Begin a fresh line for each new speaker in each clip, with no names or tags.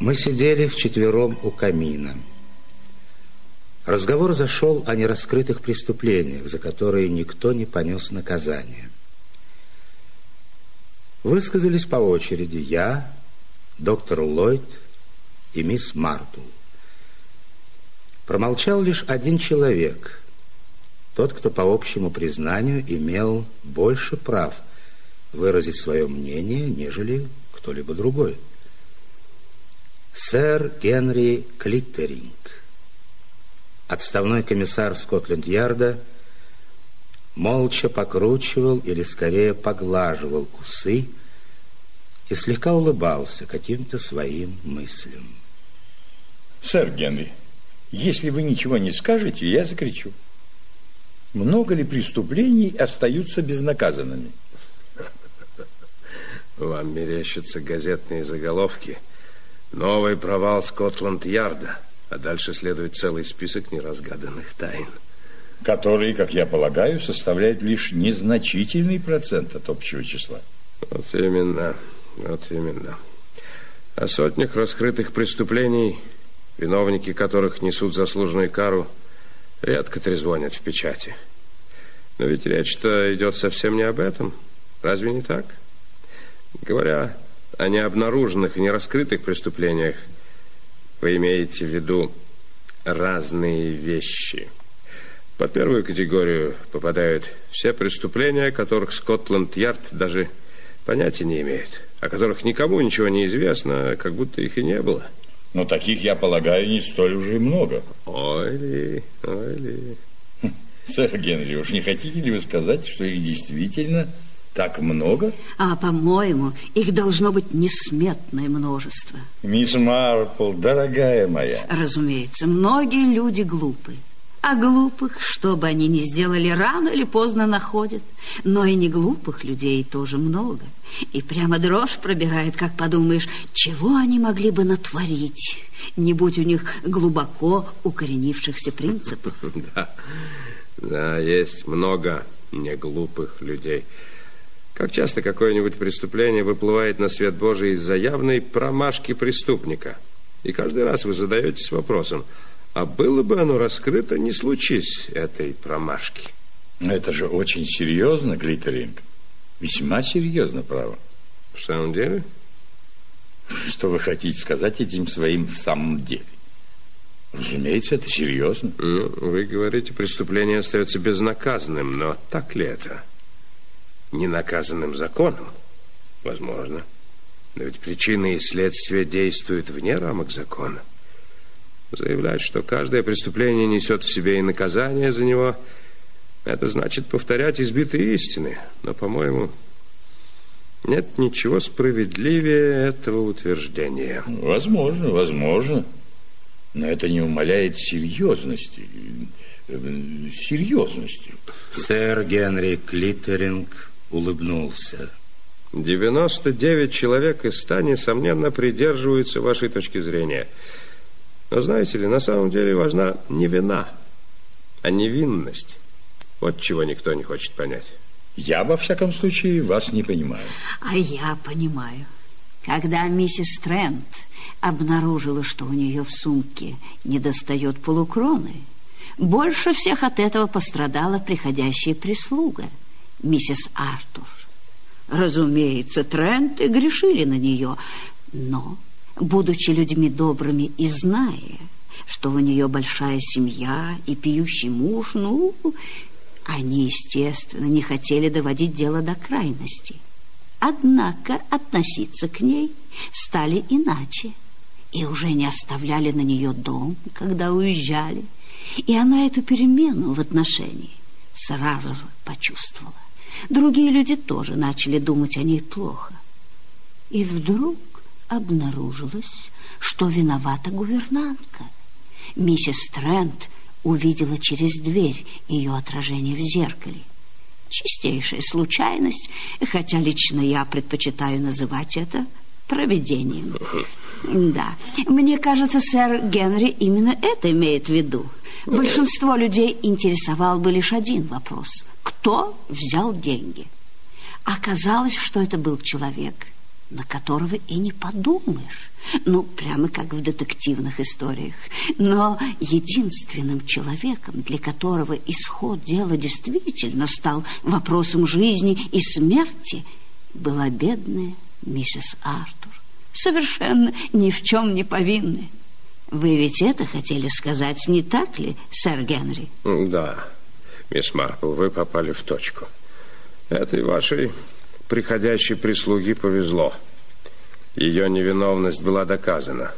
Мы сидели вчетвером у камина. Разговор зашел о нераскрытых преступлениях, за которые никто не понес наказание. Высказались по очереди я, доктор Ллойд и мисс Мартл. Промолчал лишь один человек, тот, кто по общему признанию имел больше прав выразить свое мнение, нежели кто-либо другой – Сэр Генри Клиттеринг, отставной комиссар Скотленд-Ярда, молча покручивал или скорее поглаживал усы и слегка улыбался каким-то своим мыслям.
Сэр Генри, если вы ничего не скажете, я закричу. Много ли преступлений остаются безнаказанными?
Вам мерещатся газетные заголовки – Новый провал Скотланд-Ярда, а дальше следует целый список неразгаданных тайн.
Который, как я полагаю, составляет лишь незначительный процент от общего числа.
Вот именно, вот именно. О сотнях раскрытых преступлений, виновники которых несут заслуженную кару, редко трезвонят в печати. Но ведь речь-то идет совсем не об этом. Разве не так? Говоря о необнаруженных и нераскрытых преступлениях вы имеете в виду разные вещи. Под первую категорию попадают все преступления, о которых Скотланд-Ярд даже понятия не имеет, о которых никому ничего не известно, как будто их и не было.
Но таких, я полагаю, не столь уже и много.
Ой ли, ой ли.
Хм, сэр Генри, уж не хотите ли вы сказать, что их действительно так много?
А, по-моему, их должно быть несметное множество.
Мисс Марпл, дорогая моя.
Разумеется, многие люди глупы. А глупых, что бы они ни сделали, рано или поздно находят. Но и не глупых людей тоже много. И прямо дрожь пробирает, как подумаешь, чего они могли бы натворить, не будь у них глубоко укоренившихся принципов.
Да, да, есть много неглупых людей. Как часто какое-нибудь преступление выплывает на свет Божий из-за явной промашки преступника. И каждый раз вы задаетесь вопросом, а было бы оно раскрыто, не случись этой промашки?
Это же очень серьезно, Глиттеринг. Весьма серьезно, право.
В самом деле?
Что вы хотите сказать этим своим в самом деле? Разумеется, это серьезно.
Ну, вы говорите, преступление остается безнаказанным, но так ли это? Ненаказанным законом? Возможно. Но ведь причины и следствия действуют вне рамок закона. Заявлять, что каждое преступление несет в себе и наказание за него, это значит повторять избитые истины. Но, по-моему, нет ничего справедливее этого утверждения.
Возможно, возможно. Но это не умаляет серьезности. Э, серьезности.
Сэр Генри Клиттеринг улыбнулся.
99 человек из 100, несомненно, придерживаются вашей точки зрения. Но знаете ли, на самом деле важна не вина, а невинность. Вот чего никто не хочет понять.
Я, во всяком случае, вас не понимаю.
А я понимаю. Когда миссис Трент обнаружила, что у нее в сумке недостает полукроны, больше всех от этого пострадала приходящая прислуга, миссис Артур. Разумеется, Тренты грешили на нее, но, будучи людьми добрыми и зная, что у нее большая семья и пьющий муж, ну, они, естественно, не хотели доводить дело до крайности. Однако относиться к ней стали иначе и уже не оставляли на нее дом, когда уезжали. И она эту перемену в отношении сразу же почувствовала. Другие люди тоже начали думать о ней плохо. И вдруг обнаружилось, что виновата гувернантка. Миссис Трент увидела через дверь ее отражение в зеркале. Чистейшая случайность, хотя лично я предпочитаю называть это проведением. Да, мне кажется, сэр Генри именно это имеет в виду. Большинство людей интересовал бы лишь один вопрос. Кто взял деньги? Оказалось, что это был человек, на которого и не подумаешь. Ну, прямо как в детективных историях. Но единственным человеком, для которого исход дела действительно стал вопросом жизни и смерти, была бедная миссис Артур. Совершенно ни в чем не повинная. Вы ведь это хотели сказать, не так ли, сэр Генри?
Да, мисс Марпл, вы попали в точку. Этой вашей приходящей прислуги повезло. Ее невиновность была доказана.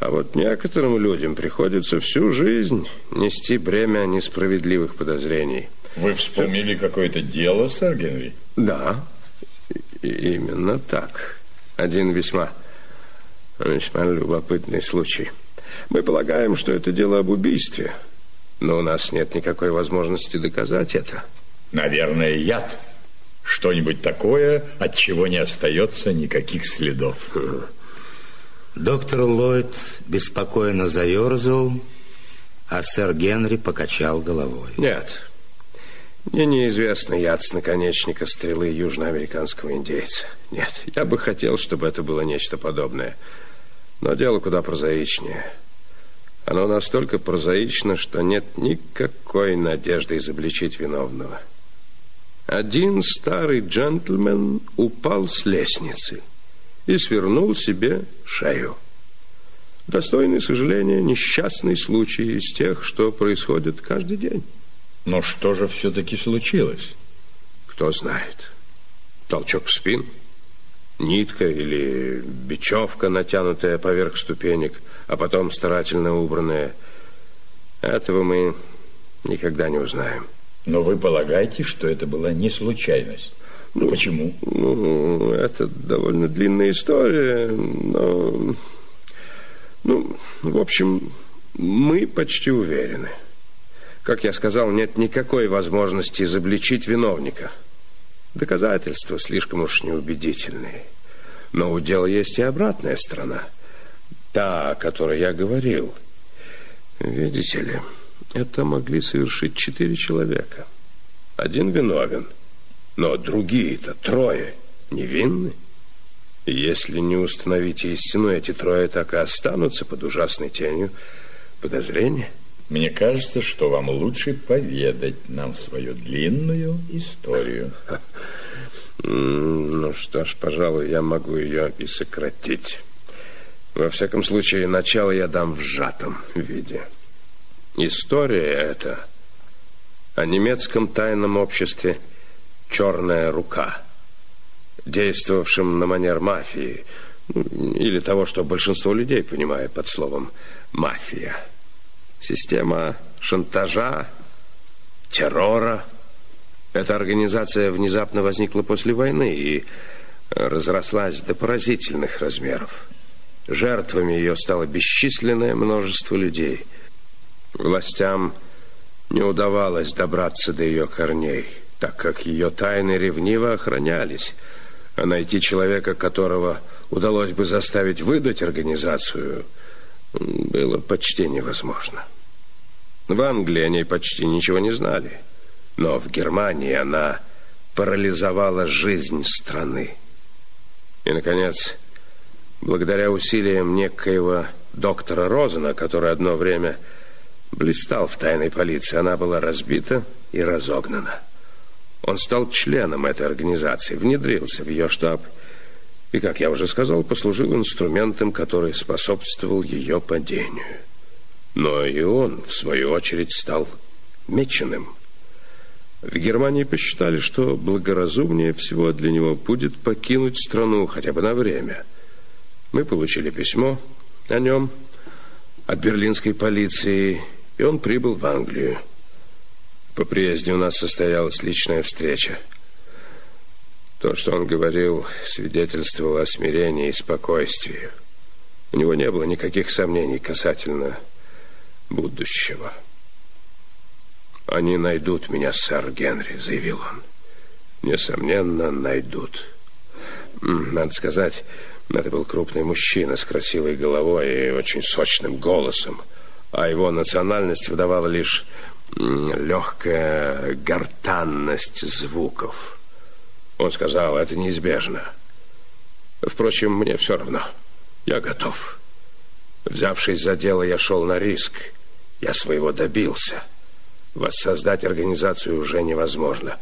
А вот некоторым людям приходится всю жизнь нести бремя несправедливых подозрений.
Вы вспомнили какое-то дело, сэр Генри?
Да, именно так. Один весьма Весьма любопытный случай. Мы полагаем, что это дело об убийстве, но у нас нет никакой возможности доказать это.
Наверное, яд. Что-нибудь такое, от чего не остается никаких следов.
Доктор Ллойд беспокойно заерзал, а сэр Генри покачал головой.
Нет, мне неизвестно яд с наконечника стрелы южноамериканского индейца. Нет, я бы хотел, чтобы это было нечто подобное. Но дело куда прозаичнее. Оно настолько прозаично, что нет никакой надежды изобличить виновного. Один старый джентльмен упал с лестницы и свернул себе шею. Достойный сожаления несчастный случай из тех, что происходит каждый день.
Но что же все-таки случилось?
Кто знает. Толчок в спину, нитка или бечевка, натянутая поверх ступенек, а потом старательно убранная. Этого мы никогда не узнаем.
Но вы полагаете, что это была не случайность? Ну, почему?
Ну, это довольно длинная история, но... Ну, в общем, мы почти уверены – как я сказал, нет никакой возможности изобличить виновника. Доказательства слишком уж неубедительные. Но у дела есть и обратная сторона. Та, о которой я говорил. Видите ли, это могли совершить четыре человека. Один виновен, но другие-то трое невинны. Если не установить истину, эти трое так и останутся под ужасной тенью подозрения.
Мне кажется, что вам лучше поведать нам свою длинную историю.
Ну что ж, пожалуй, я могу ее и сократить. Во всяком случае, начало я дам в сжатом виде. История эта о немецком тайном обществе «Черная рука», действовавшем на манер мафии, ну, или того, что большинство людей понимает под словом «мафия». Система шантажа, террора. Эта организация внезапно возникла после войны и разрослась до поразительных размеров. Жертвами ее стало бесчисленное множество людей. Властям не удавалось добраться до ее корней, так как ее тайны ревниво охранялись, а найти человека, которого удалось бы заставить выдать организацию, было почти невозможно. В Англии о ней почти ничего не знали, но в Германии она парализовала жизнь страны. И, наконец, благодаря усилиям некоего доктора Розена, который одно время блистал в тайной полиции, она была разбита и разогнана. Он стал членом этой организации, внедрился в ее штаб и, как я уже сказал, послужил инструментом, который способствовал ее падению. Но и он, в свою очередь, стал меченым. В Германии посчитали, что благоразумнее всего для него будет покинуть страну хотя бы на время. Мы получили письмо о нем от берлинской полиции, и он прибыл в Англию. По приезде у нас состоялась личная встреча. То, что он говорил, свидетельствовало о смирении и спокойствии. У него не было никаких сомнений касательно будущего. «Они найдут меня, сэр Генри», — заявил он. «Несомненно, найдут». Надо сказать, это был крупный мужчина с красивой головой и очень сочным голосом, а его национальность выдавала лишь легкая гортанность звуков. Он сказал, это неизбежно. Впрочем, мне все равно. Я готов. Взявшись за дело, я шел на риск. Я своего добился. Воссоздать организацию уже невозможно.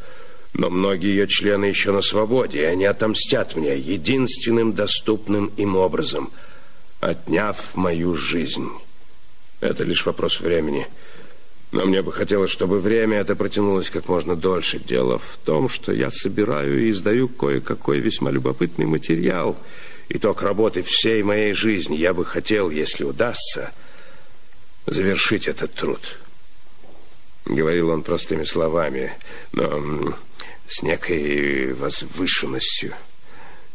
Но многие ее члены еще на свободе, и они отомстят мне единственным доступным им образом, отняв мою жизнь. Это лишь вопрос времени. Но мне бы хотелось, чтобы время это протянулось как можно дольше. Дело в том, что я собираю и издаю кое-какой весьма любопытный материал. Итог работы всей моей жизни. Я бы хотел, если удастся, завершить этот труд. Говорил он простыми словами, но с некой возвышенностью.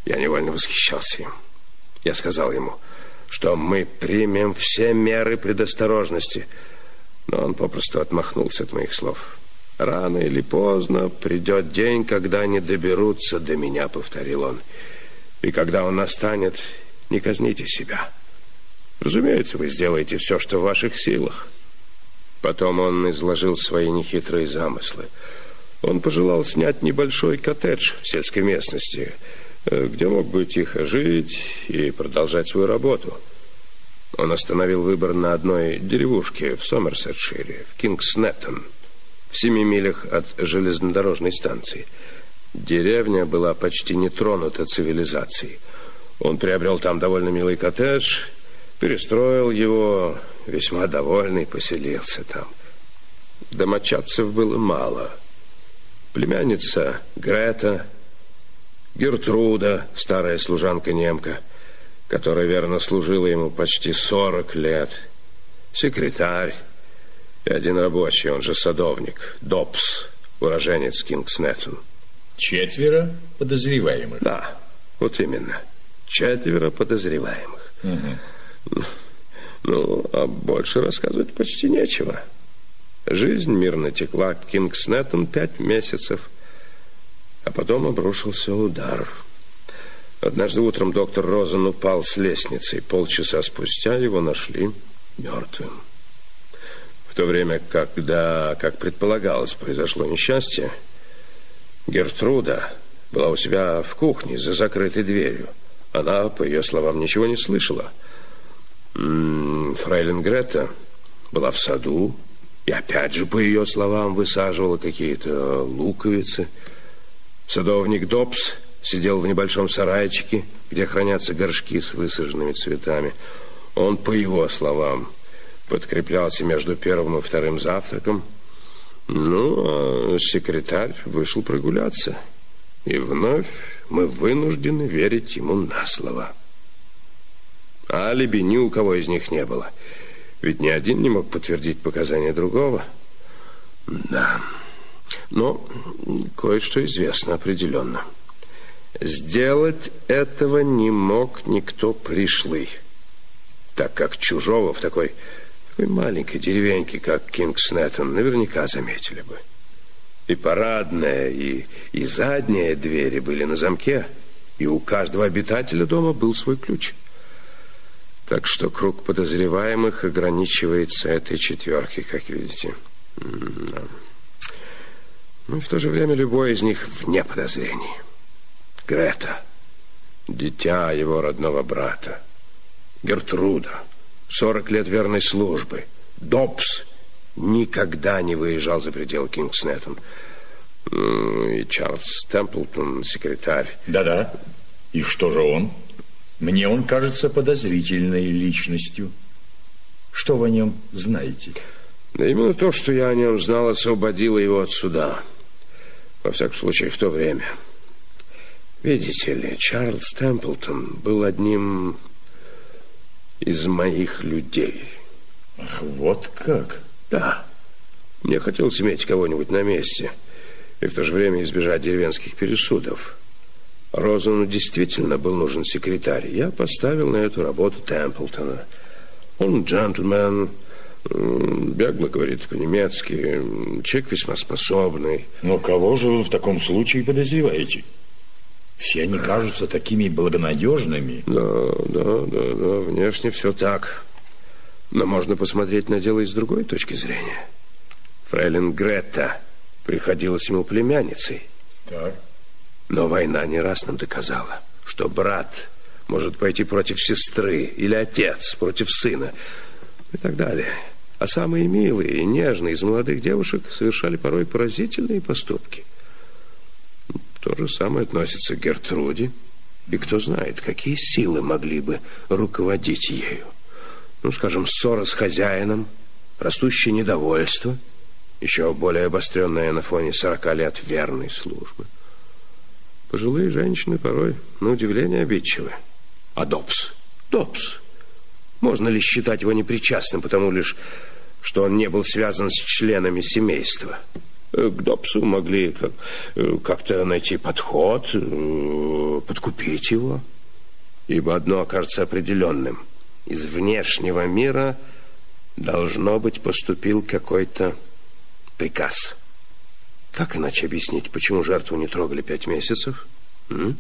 Я невольно восхищался им. Я сказал ему, что мы примем все меры предосторожности – но он попросту отмахнулся от моих слов. «Рано или поздно придет день, когда они доберутся до меня», — повторил он. «И когда он настанет, не казните себя. Разумеется, вы сделаете все, что в ваших силах». Потом он изложил свои нехитрые замыслы. Он пожелал снять небольшой коттедж в сельской местности, э, где мог бы тихо жить и продолжать свою работу — он остановил выбор на одной деревушке в Сомерсетшире, в Кингснеттон, в семи милях от железнодорожной станции. Деревня была почти не тронута цивилизацией. Он приобрел там довольно милый коттедж, перестроил его, весьма довольный, поселился там. Домочадцев было мало. Племянница Грета, Гертруда, старая служанка-немка – которая верно служила ему почти 40 лет, секретарь и один рабочий, он же садовник, Добс, уроженец Кингснеттон.
Четверо подозреваемых?
Да, вот именно. Четверо подозреваемых. Угу. Ну, а больше рассказывать почти нечего. Жизнь мирно текла Кингснеттон пять месяцев, а потом обрушился удар – Однажды утром доктор Розен упал с лестницы, и полчаса спустя его нашли мертвым. В то время, когда, как предполагалось, произошло несчастье, Гертруда была у себя в кухне за закрытой дверью. Она, по ее словам, ничего не слышала. Фрейлин Грета была в саду и, опять же, по ее словам, высаживала какие-то луковицы. Садовник Добс сидел в небольшом сарайчике, где хранятся горшки с высаженными цветами. Он, по его словам, подкреплялся между первым и вторым завтраком. Ну, а секретарь вышел прогуляться. И вновь мы вынуждены верить ему на слово. Алиби ни у кого из них не было. Ведь ни один не мог подтвердить показания другого. Да, но кое-что известно определенно. Сделать этого не мог никто пришлый, так как чужого в такой, такой маленькой деревеньке, как Кингснеттон, наверняка заметили бы. И парадная, и, и задняя двери были на замке, и у каждого обитателя дома был свой ключ. Так что круг подозреваемых ограничивается этой четверкой, как видите. Ну и в то же время любой из них вне подозрений. Грета, дитя его родного брата. Гертруда, 40 лет верной службы. Добс никогда не выезжал за пределы Кингснеттон. Ну, и Чарльз Темплтон, секретарь.
Да-да. И что же он? Мне он кажется подозрительной личностью. Что вы о нем знаете?
Да именно то, что я о нем знал, освободило его от суда. Во всяком случае, в то время. Видите ли, Чарльз Темплтон был одним из моих людей.
Ах, вот как?
Да. Мне хотелось иметь кого-нибудь на месте и в то же время избежать деревенских пересудов. Розану действительно был нужен секретарь. Я поставил на эту работу Темплтона. Он джентльмен, бегло говорит по-немецки, человек весьма способный.
Но кого же вы в таком случае подозреваете? Все они кажутся такими благонадежными.
Да, да, да, да, внешне все так. Но можно посмотреть на дело и с другой точки зрения. Фрейлин Гретта приходилась ему племянницей.
Так.
Но война не раз нам доказала, что брат может пойти против сестры или отец против сына и так далее. А самые милые и нежные из молодых девушек совершали порой поразительные поступки. То же самое относится к Гертруде. И кто знает, какие силы могли бы руководить ею. Ну, скажем, ссора с хозяином, растущее недовольство, еще более обостренное на фоне сорока лет верной службы – Пожилые женщины порой, на удивление, обидчивы. А Добс? Добс. Можно ли считать его непричастным, потому лишь, что он не был связан с членами семейства? Э, к Добсу могли э, как-то найти подход, э, подкупить его. Ибо одно окажется определенным. Из внешнего мира должно быть поступил какой-то приказ – как иначе объяснить, почему жертву не трогали пять месяцев? М?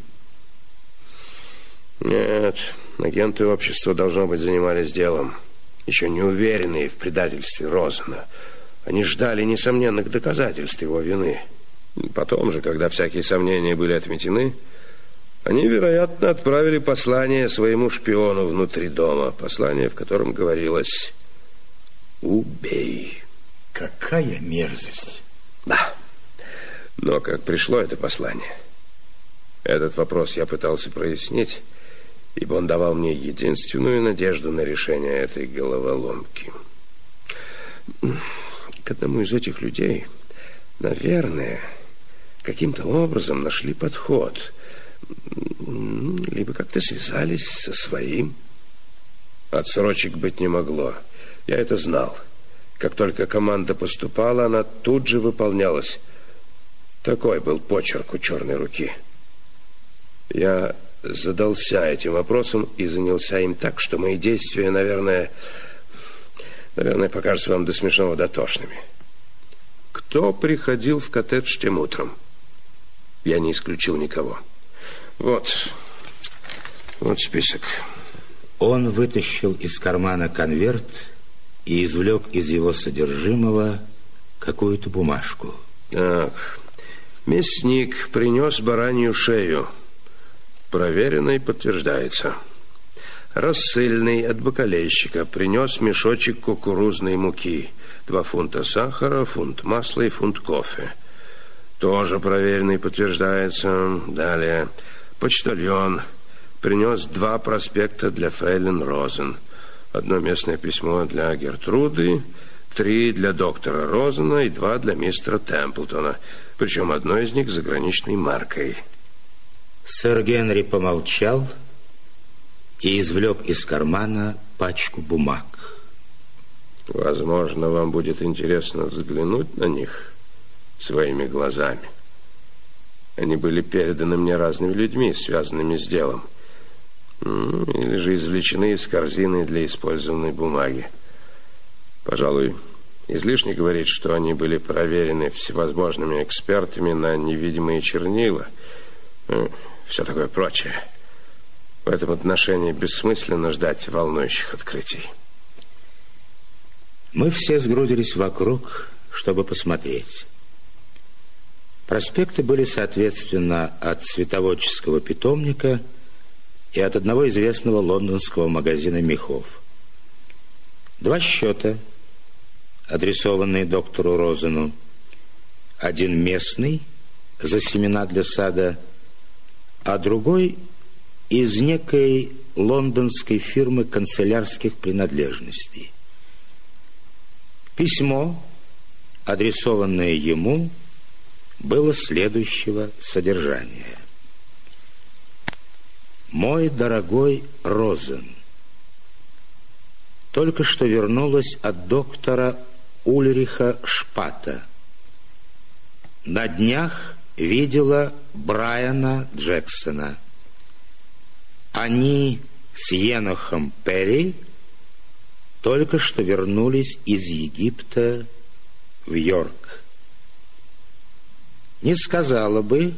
Нет, агенты общества, должно быть, занимались делом, еще не уверенные в предательстве Розена. Они ждали несомненных доказательств его вины. Потом же, когда всякие сомнения были отметены, они, вероятно, отправили послание своему шпиону внутри дома. Послание, в котором говорилось «Убей».
Какая мерзость.
Да. Но как пришло это послание? Этот вопрос я пытался прояснить, ибо он давал мне единственную надежду на решение этой головоломки. К одному из этих людей, наверное, каким-то образом нашли подход. Либо как-то связались со своим. Отсрочек быть не могло. Я это знал. Как только команда поступала, она тут же выполнялась. Такой был почерк у черной руки. Я задался этим вопросом и занялся им так, что мои действия, наверное, наверное, покажутся вам до смешного дотошными. Кто приходил в коттедж тем утром? Я не исключил никого. Вот, вот список.
Он вытащил из кармана конверт и извлек из его содержимого какую-то бумажку.
Так, Мясник принес баранью шею. Проверено и подтверждается. Рассыльный от бакалейщика принес мешочек кукурузной муки. Два фунта сахара, фунт масла и фунт кофе. Тоже проверено и подтверждается. Далее. Почтальон принес два проспекта для фрейлин Розен. Одно местное письмо для Гертруды, три для доктора Розена и два для мистера Темплтона – причем одно из них заграничной маркой.
Сэр Генри помолчал и извлек из кармана пачку бумаг.
Возможно, вам будет интересно взглянуть на них своими глазами. Они были переданы мне разными людьми, связанными с делом. Или же извлечены из корзины для использованной бумаги. Пожалуй, Излишне говорить, что они были проверены всевозможными экспертами на невидимые чернила. Ну, все такое прочее. В этом отношении бессмысленно ждать волнующих открытий.
Мы все сгрудились вокруг, чтобы посмотреть. Проспекты были, соответственно, от цветоводческого питомника и от одного известного лондонского магазина мехов. Два счета, адресованные доктору Розену. Один местный за семена для сада, а другой из некой лондонской фирмы канцелярских принадлежностей. Письмо, адресованное ему, было следующего содержания. «Мой дорогой Розен, только что вернулась от доктора Ульриха Шпата. На днях видела Брайана Джексона. Они с Енохом Перри только что вернулись из Египта в Йорк. Не сказала бы,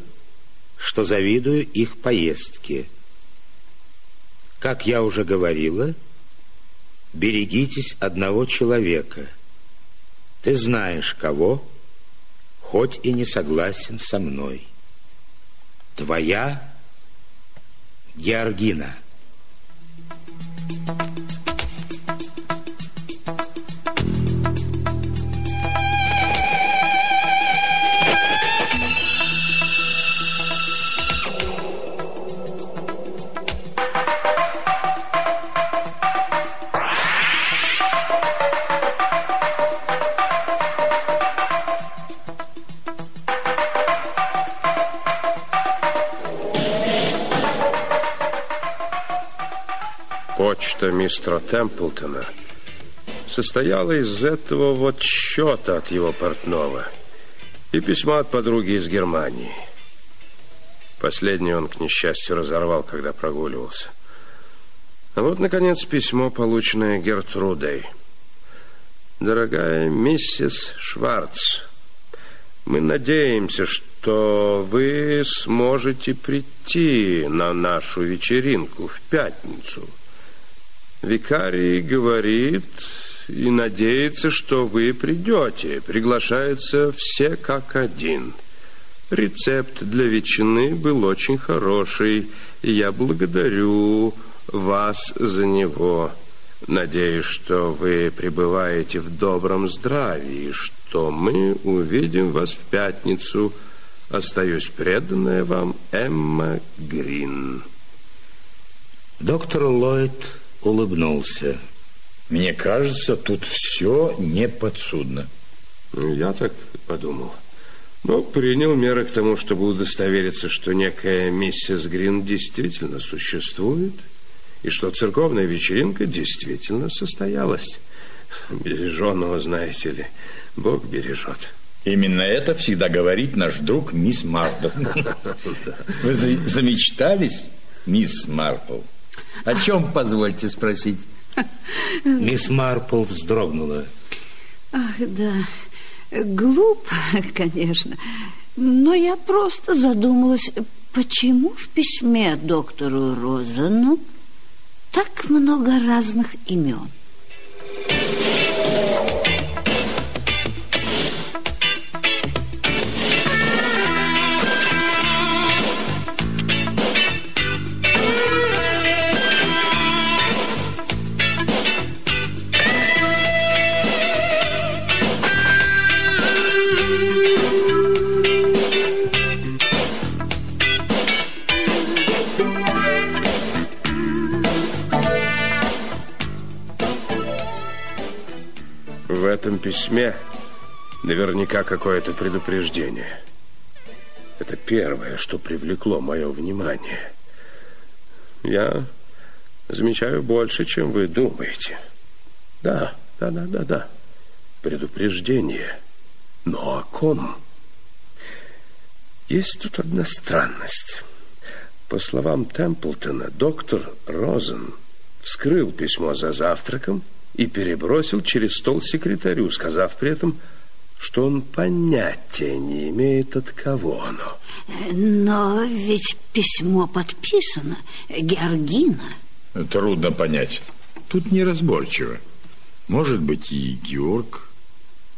что завидую их поездке. Как я уже говорила, берегитесь одного человека. Ты знаешь кого, хоть и не согласен со мной. Твоя Георгина.
Почта мистера Темплтона состояла из этого вот счета от его портного и письма от подруги из Германии. Последнее он, к несчастью, разорвал, когда прогуливался. А вот, наконец, письмо, полученное Гертрудой. «Дорогая миссис Шварц, мы надеемся, что вы сможете прийти на нашу вечеринку в пятницу». Викарий говорит и надеется, что вы придете. Приглашаются все как один. Рецепт для ветчины был очень хороший, и я благодарю вас за него. Надеюсь, что вы пребываете в добром здравии, что мы увидим вас в пятницу. Остаюсь преданная вам Эмма Грин.
Доктор Ллойд улыбнулся.
Мне кажется, тут все неподсудно.
Ну, я так подумал. Но принял меры к тому, чтобы удостовериться, что некая миссис Грин действительно существует, и что церковная вечеринка действительно состоялась. Береженного, знаете ли, Бог бережет.
Именно это всегда говорит наш друг мисс Марпл. Вы замечтались, мисс Марпл? О чем, позвольте спросить?
Мисс Марпл вздрогнула.
Ах, да, глупо, конечно. Но я просто задумалась, почему в письме доктору Розану так много разных имен?
Письме наверняка какое-то предупреждение. Это первое, что привлекло мое внимание. Я замечаю больше, чем вы думаете. Да, да, да, да, да. Предупреждение. Но о ком? Есть тут одна странность. По словам Темплтона, доктор Розен вскрыл письмо за завтраком и перебросил через стол секретарю, сказав при этом, что он понятия не имеет, от кого оно.
Но ведь письмо подписано Георгина.
Трудно понять. Тут неразборчиво. Может быть, и Георг,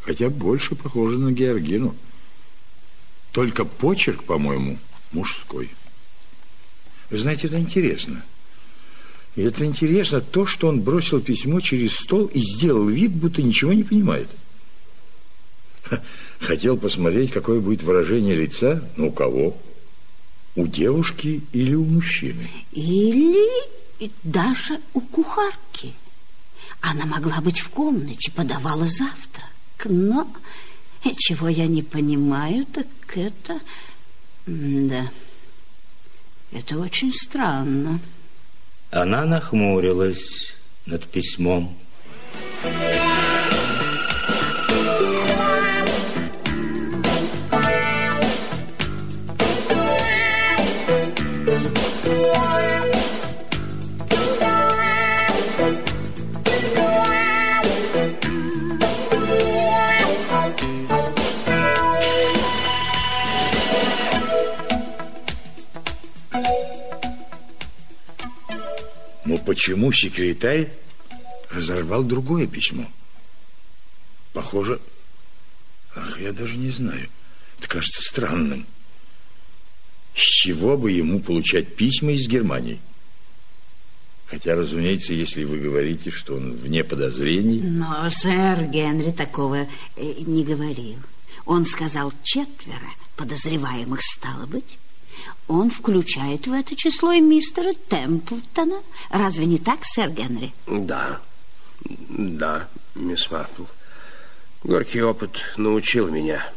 хотя больше похоже на Георгину. Только почерк, по-моему, мужской. Вы знаете, это интересно. И это интересно то, что он бросил письмо через стол и сделал вид, будто ничего не понимает. Хотел посмотреть, какое будет выражение лица, ну, у кого? У девушки или у мужчины?
Или даже у кухарки. Она могла быть в комнате, подавала завтрак. Но чего я не понимаю, так это... Да, это очень странно.
Она нахмурилась над письмом.
Почему секретарь разорвал другое письмо? Похоже... Ах, я даже не знаю. Это кажется странным. С чего бы ему получать письма из Германии? Хотя, разумеется, если вы говорите, что он вне подозрений...
Но сэр Генри такого э, не говорил. Он сказал четверо подозреваемых, стало быть он включает в это число и мистера Темплтона. Разве не так, сэр Генри?
Да, да, мисс Марпл. Горький опыт научил меня.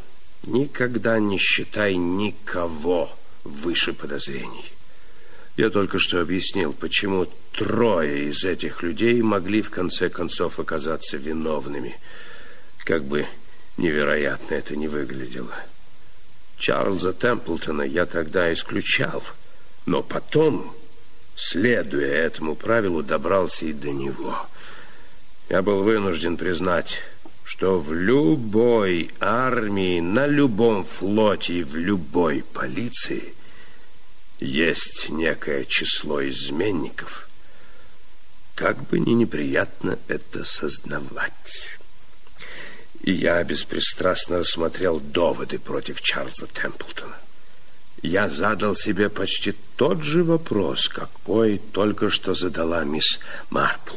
Никогда не считай никого выше подозрений. Я только что объяснил, почему трое из этих людей могли в конце концов оказаться виновными. Как бы невероятно это не выглядело. Чарльза Темплтона я тогда исключал, но потом, следуя этому правилу, добрался и до него. Я был вынужден признать, что в любой армии, на любом флоте и в любой полиции есть некое число изменников. Как бы ни неприятно это сознавать. И я беспристрастно рассмотрел доводы против Чарльза Темплтона. Я задал себе почти тот же вопрос, какой только что задала мисс Марпл.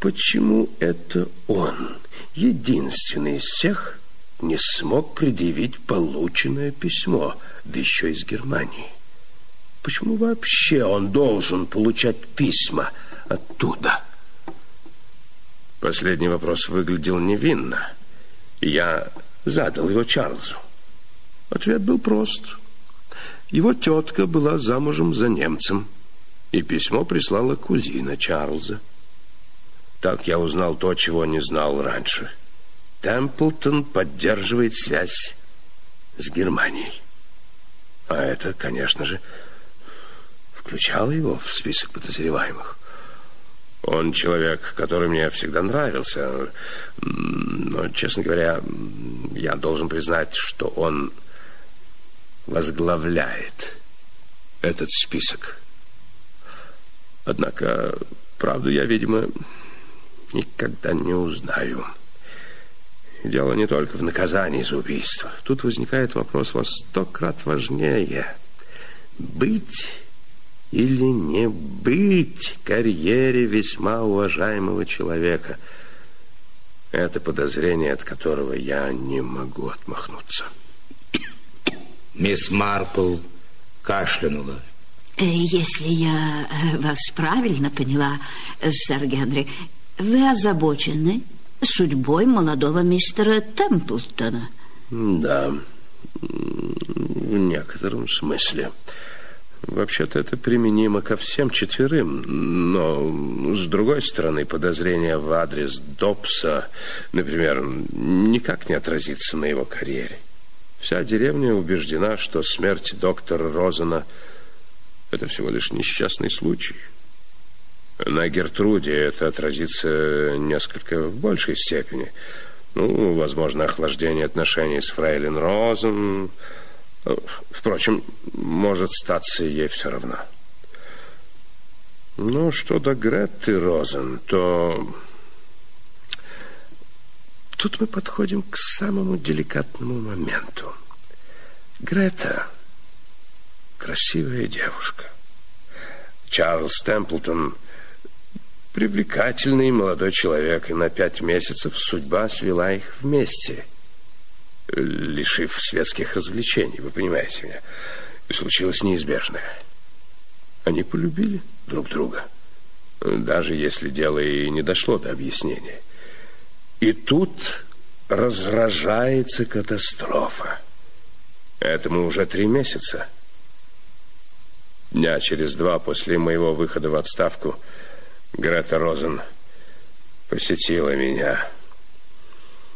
Почему это он, единственный из всех, не смог предъявить полученное письмо, да еще из Германии? Почему вообще он должен получать письма оттуда? Последний вопрос выглядел невинно. Я задал его Чарльзу. Ответ был прост. Его тетка была замужем за немцем, и письмо прислала кузина Чарльза. Так я узнал то, чего не знал раньше. Темплтон поддерживает связь с Германией. А это, конечно же, включало его в список подозреваемых. Он человек, который мне всегда нравился. Но, честно говоря, я должен признать, что он возглавляет этот список. Однако, правду я, видимо, никогда не узнаю. Дело не только в наказании за убийство. Тут возникает вопрос во сто крат важнее. Быть или не быть карьере весьма уважаемого человека. Это подозрение, от которого я не могу отмахнуться.
Мисс Марпл кашлянула.
Э, если я э, вас правильно поняла, сэр Генри, вы озабочены судьбой молодого мистера Темплтона.
Да, в некотором смысле. Вообще-то это применимо ко всем четверым, но, с другой стороны, подозрение в адрес Добса, например, никак не отразится на его карьере. Вся деревня убеждена, что смерть доктора Розена – это всего лишь несчастный случай. На Гертруде это отразится несколько в большей степени. Ну, возможно, охлаждение отношений с Фрейлин Розен. Впрочем, может статься ей все равно. Ну, что до Гретты Розен, то... Тут мы подходим к самому деликатному моменту. Грета – красивая девушка. Чарльз Темплтон – привлекательный молодой человек, и на пять месяцев судьба свела их вместе, лишив светских развлечений, вы понимаете меня. И случилось неизбежное. Они полюбили друг друга, даже если дело и не дошло до объяснения. И тут разражается катастрофа. Этому уже три месяца – Дня через два после моего выхода в отставку Грета Розен посетила меня.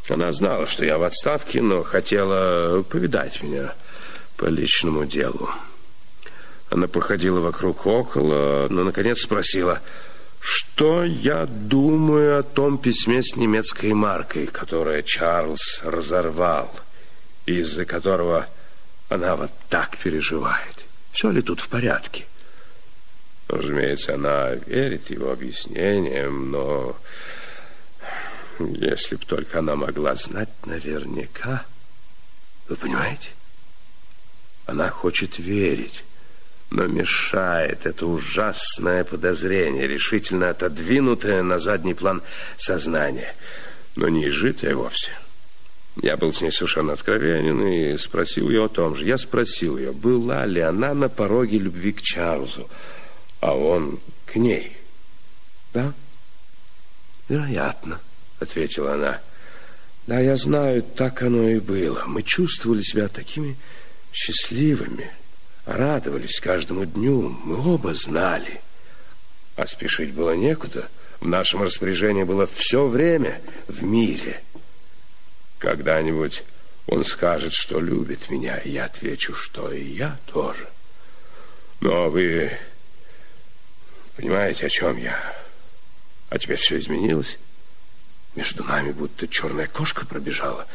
Она знала, что я в отставке, но хотела повидать меня по личному делу. Она походила вокруг около, но, наконец, спросила, что я думаю о том письме с немецкой маркой, которое Чарльз разорвал, из-за которого она вот так переживает. Все ли тут в порядке? Разумеется, она верит его объяснениям, но если б только она могла знать наверняка, вы понимаете? Она хочет верить, но мешает это ужасное подозрение, решительно отодвинутое на задний план сознания, но не изжитое вовсе. Я был с ней совершенно откровенен и спросил ее о том же. Я спросил ее, была ли она на пороге любви к Чарльзу, а он к ней. Да? Вероятно, ответила она. Да, я знаю, так оно и было. Мы чувствовали себя такими счастливыми, радовались каждому дню. Мы оба знали. А спешить было некуда. В нашем распоряжении было все время в мире – когда-нибудь он скажет, что любит меня, и я отвечу, что и я тоже. Но вы понимаете, о чем я? А теперь все изменилось. Между нами будто черная кошка пробежала.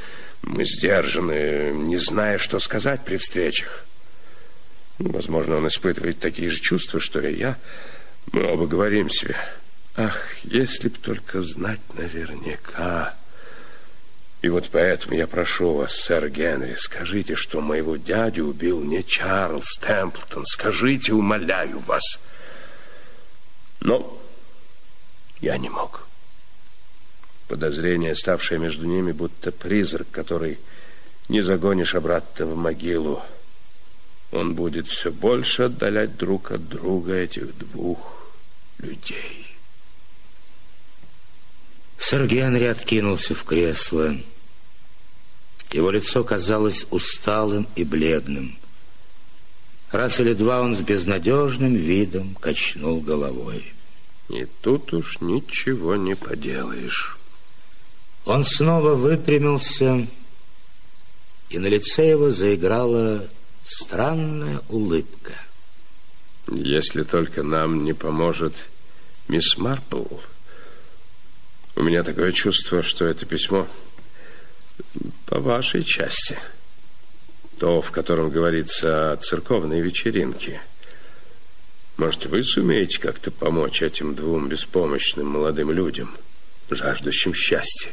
Мы сдержаны, не зная, что сказать при встречах. Возможно, он испытывает такие же чувства, что и я. Мы оба говорим себе, ах, если б только знать наверняка... И вот поэтому я прошу вас, сэр Генри, скажите, что моего дядю убил не Чарльз Темплтон. Скажите, умоляю вас. Но я не мог. Подозрение, ставшее между ними, будто призрак, который не загонишь обратно в могилу. Он будет все больше отдалять друг от друга этих двух людей.
Сэр Генри откинулся в кресло. Его лицо казалось усталым и бледным. Раз или два он с безнадежным видом качнул головой.
И тут уж ничего не поделаешь.
Он снова выпрямился, и на лице его заиграла странная улыбка.
Если только нам не поможет мисс Марпл, у меня такое чувство, что это письмо по вашей части. То, в котором говорится о церковной вечеринке. Может, вы сумеете как-то помочь этим двум беспомощным молодым людям, жаждущим счастья?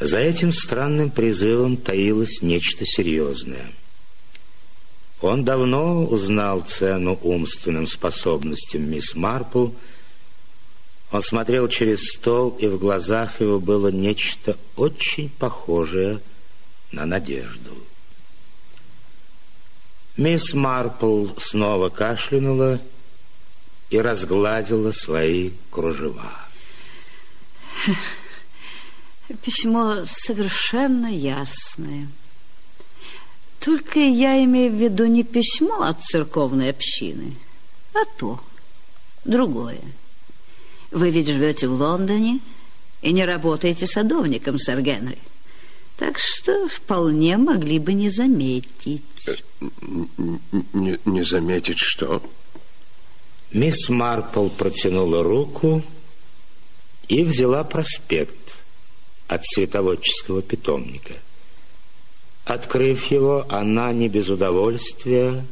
За этим странным призывом таилось нечто серьезное. Он давно узнал цену умственным способностям мисс Марпл – он смотрел через стол, и в глазах его было нечто очень похожее на надежду. Мисс Марпл снова кашлянула и разгладила свои кружева.
Письмо совершенно ясное. Только я имею в виду не письмо от церковной общины, а то, другое. Вы ведь живете в Лондоне и не работаете садовником, сэр Генри. Так что вполне могли бы не заметить. Э,
не, не заметить что?
Мисс Марпл протянула руку и взяла проспект. От цветоводческого питомника. Открыв его, она не без удовольствия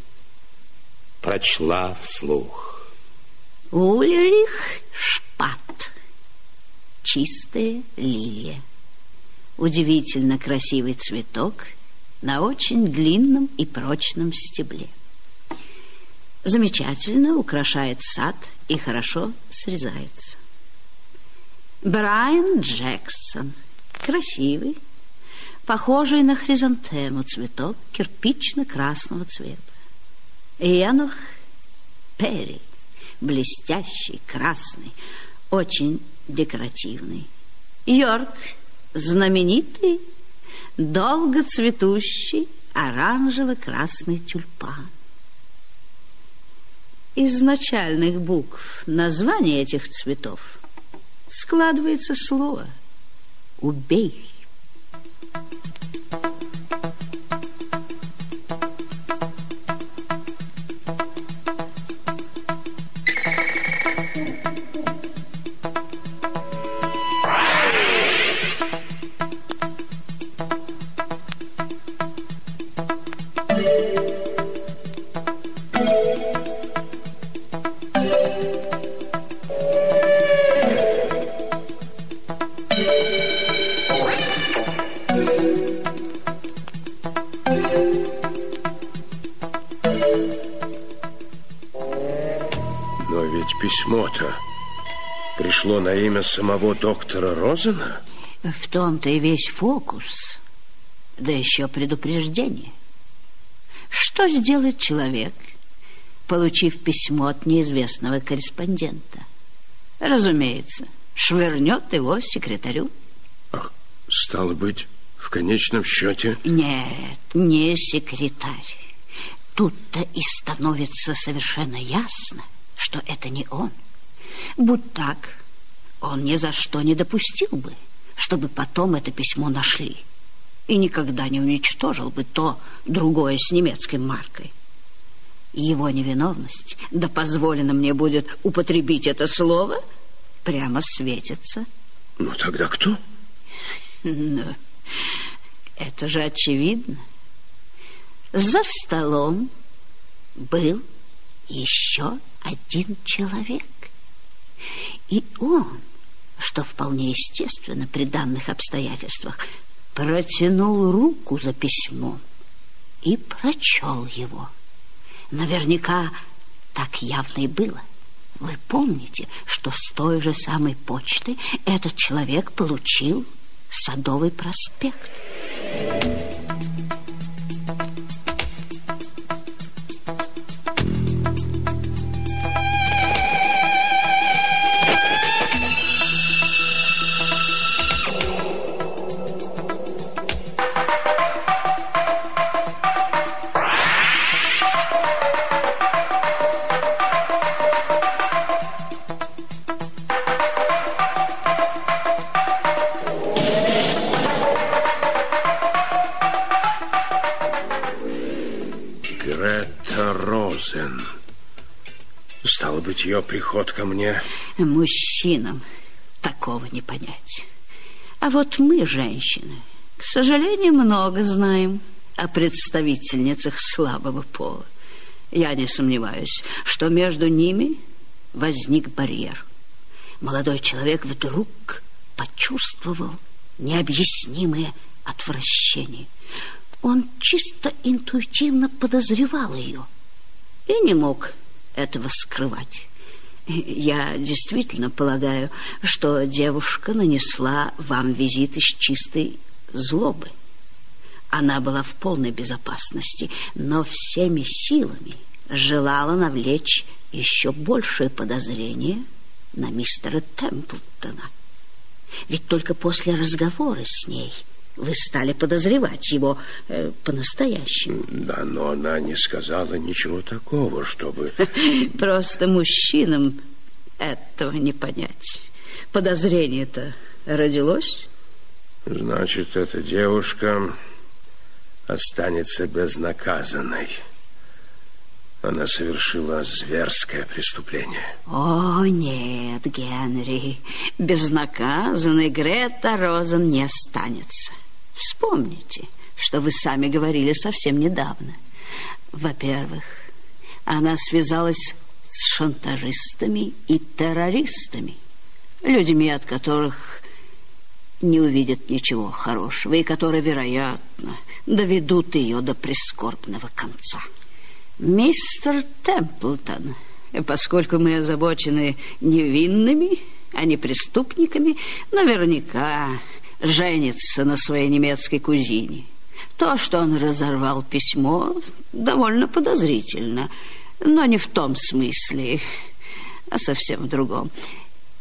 прочла вслух.
Ульрих Шпат. Чистая лилия. Удивительно красивый цветок на очень длинном и прочном стебле. Замечательно украшает сад и хорошо срезается. Брайан Джексон. Красивый, похожий на хризантему цветок кирпично-красного цвета. Янух Перри. Блестящий, красный, очень декоративный. Йорк. Знаменитый, долго цветущий оранжево-красный тюльпан. Из начальных букв названия этих цветов складывается слово «убей».
Письмо-то пришло на имя самого доктора Розена?
В том-то и весь фокус. Да еще предупреждение. Что сделает человек, получив письмо от неизвестного корреспондента? Разумеется, швырнет его секретарю.
Ах, стало быть, в конечном счете...
Нет, не секретарь. Тут-то и становится совершенно ясно, что это не он. Будь так, он ни за что не допустил бы, чтобы потом это письмо нашли и никогда не уничтожил бы то другое с немецкой маркой. Его невиновность, да позволено мне будет употребить это слово, прямо светится.
Ну, тогда кто?
Ну, это же очевидно. За столом был еще один человек. И он, что вполне естественно при данных обстоятельствах, протянул руку за письмом и прочел его. Наверняка так явно и было. Вы помните, что с той же самой почты этот человек получил Садовый проспект.
быть, ее приход ко мне...
Мужчинам такого не понять. А вот мы, женщины, к сожалению, много знаем о представительницах слабого пола. Я не сомневаюсь, что между ними возник барьер. Молодой человек вдруг почувствовал необъяснимое отвращение. Он чисто интуитивно подозревал ее и не мог этого скрывать. Я действительно полагаю, что девушка нанесла вам визит из чистой злобы. Она была в полной безопасности, но всеми силами желала навлечь еще большее подозрение на мистера Темплтона. Ведь только после разговора с ней – вы стали подозревать его э, по-настоящему.
Да, но она не сказала ничего такого, чтобы...
Просто мужчинам этого не понять. Подозрение-то родилось?
Значит, эта девушка останется безнаказанной. Она совершила зверское преступление.
О, нет, Генри, безнаказанной Грета Розен не останется. Вспомните, что вы сами говорили совсем недавно. Во-первых, она связалась с шантажистами и террористами, людьми, от которых не увидят ничего хорошего и которые, вероятно, доведут ее до прискорбного конца. Мистер Темплтон, поскольку мы озабочены невинными, а не преступниками, наверняка женится на своей немецкой кузине. То, что он разорвал письмо, довольно подозрительно, но не в том смысле, а совсем в другом.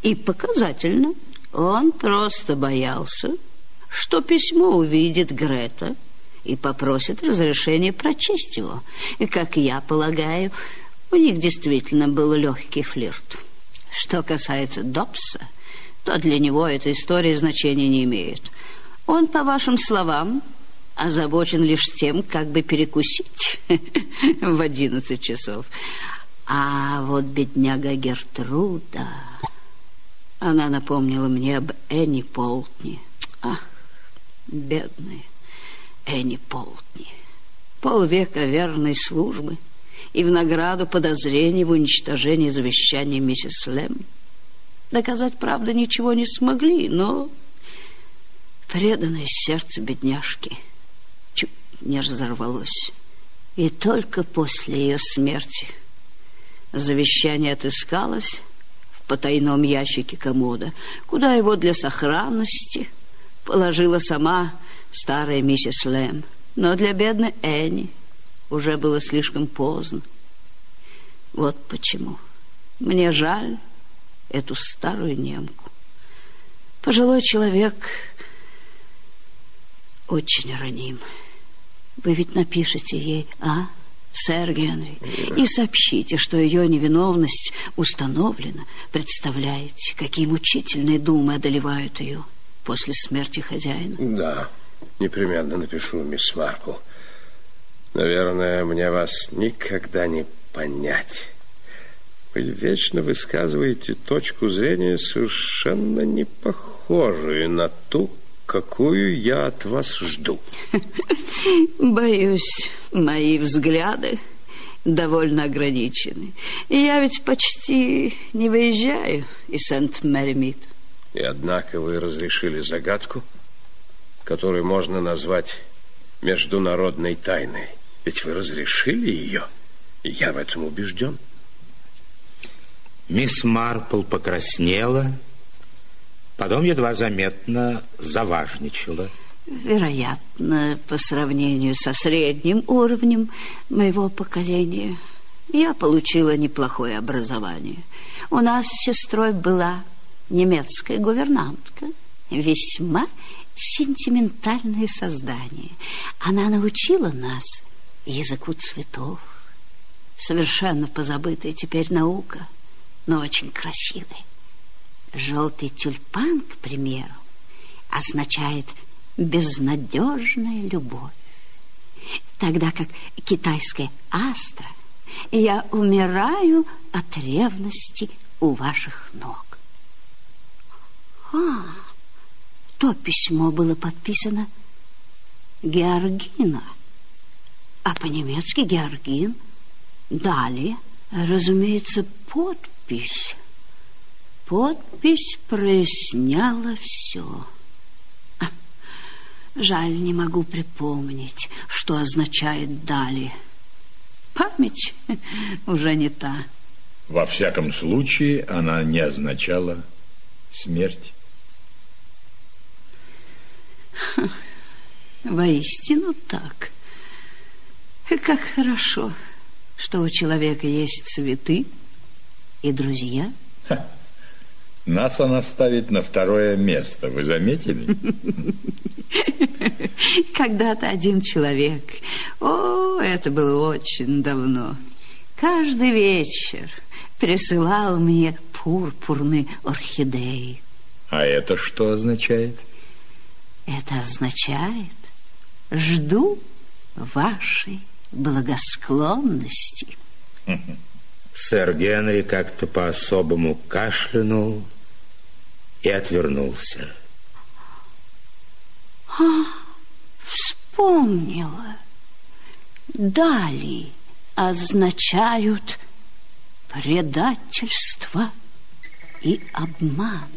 И показательно, он просто боялся, что письмо увидит Грета и попросит разрешения прочесть его. И, как я полагаю, у них действительно был легкий флирт. Что касается Добса, то для него эта история значения не имеет. Он, по вашим словам, озабочен лишь тем, как бы перекусить в одиннадцать часов. А вот бедняга Гертруда... Она напомнила мне об Энни Полтни. Ах, бедная Энни Полтни. Полвека верной службы и в награду подозрений в уничтожении завещания миссис Лэм. Доказать, правда, ничего не смогли, но преданное сердце бедняжки чуть не разорвалось. И только после ее смерти завещание отыскалось в потайном ящике комода, куда его для сохранности положила сама старая миссис Лэм. Но для бедной Энни уже было слишком поздно. Вот почему. Мне жаль эту старую немку. Пожилой человек очень раним. Вы ведь напишете ей, а, сэр Генри, и сообщите, что ее невиновность установлена. Представляете, какие мучительные думы одолевают ее после смерти хозяина?
Да, непременно напишу, мисс Марпл. Наверное, мне вас никогда не понять. Вы вечно высказываете точку зрения, совершенно не похожую на ту, какую я от вас жду.
Боюсь, мои взгляды довольно ограничены. И я ведь почти не выезжаю из Сент-Мэри-Мид.
И однако вы разрешили загадку, которую можно назвать международной тайной. Ведь вы разрешили ее, и я в этом убежден.
Мисс Марпл покраснела, потом едва заметно заважничала.
Вероятно, по сравнению со средним уровнем моего поколения, я получила неплохое образование. У нас с сестрой была немецкая гувернантка, весьма сентиментальное создание. Она научила нас языку цветов. Совершенно позабытая теперь наука, но очень красивая. Желтый тюльпан, к примеру, означает безнадежная любовь. Тогда как китайская астра я умираю от ревности у ваших ног. А, то письмо было подписано Георгина, а по-немецки Георгин. Далее, разумеется, подпись. Подпись проясняла все. А, жаль, не могу припомнить, что означает «далее». Память уже не та.
Во всяком случае, она не означала смерть.
Воистину так. Как хорошо, что у человека есть цветы и друзья. Ха.
Нас она ставит на второе место, вы заметили?
Когда-то один человек, о, это было очень давно, каждый вечер присылал мне пурпурные орхидеи.
А это что означает?
Это означает, жду вашей благосклонности.
Сэр Генри как-то по-особому кашлянул и отвернулся.
А, вспомнила. Дали означают предательство и обман.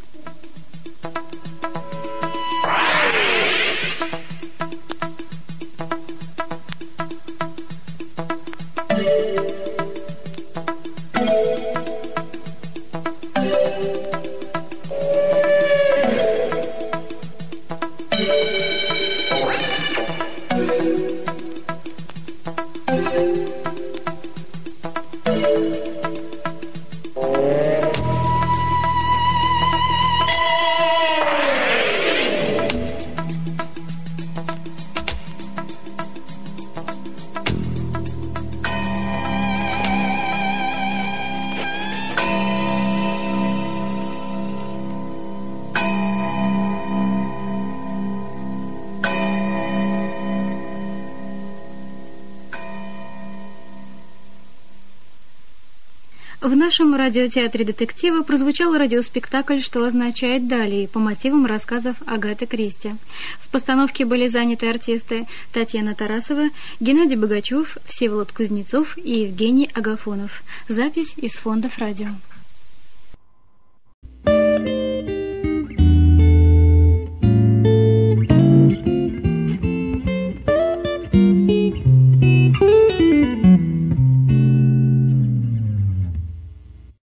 Радиотеатре детектива прозвучал радиоспектакль «Что означает далее» по мотивам рассказов Агаты Кристи. В постановке были заняты артисты Татьяна Тарасова, Геннадий Богачев, Всеволод Кузнецов и Евгений Агафонов. Запись из фондов радио.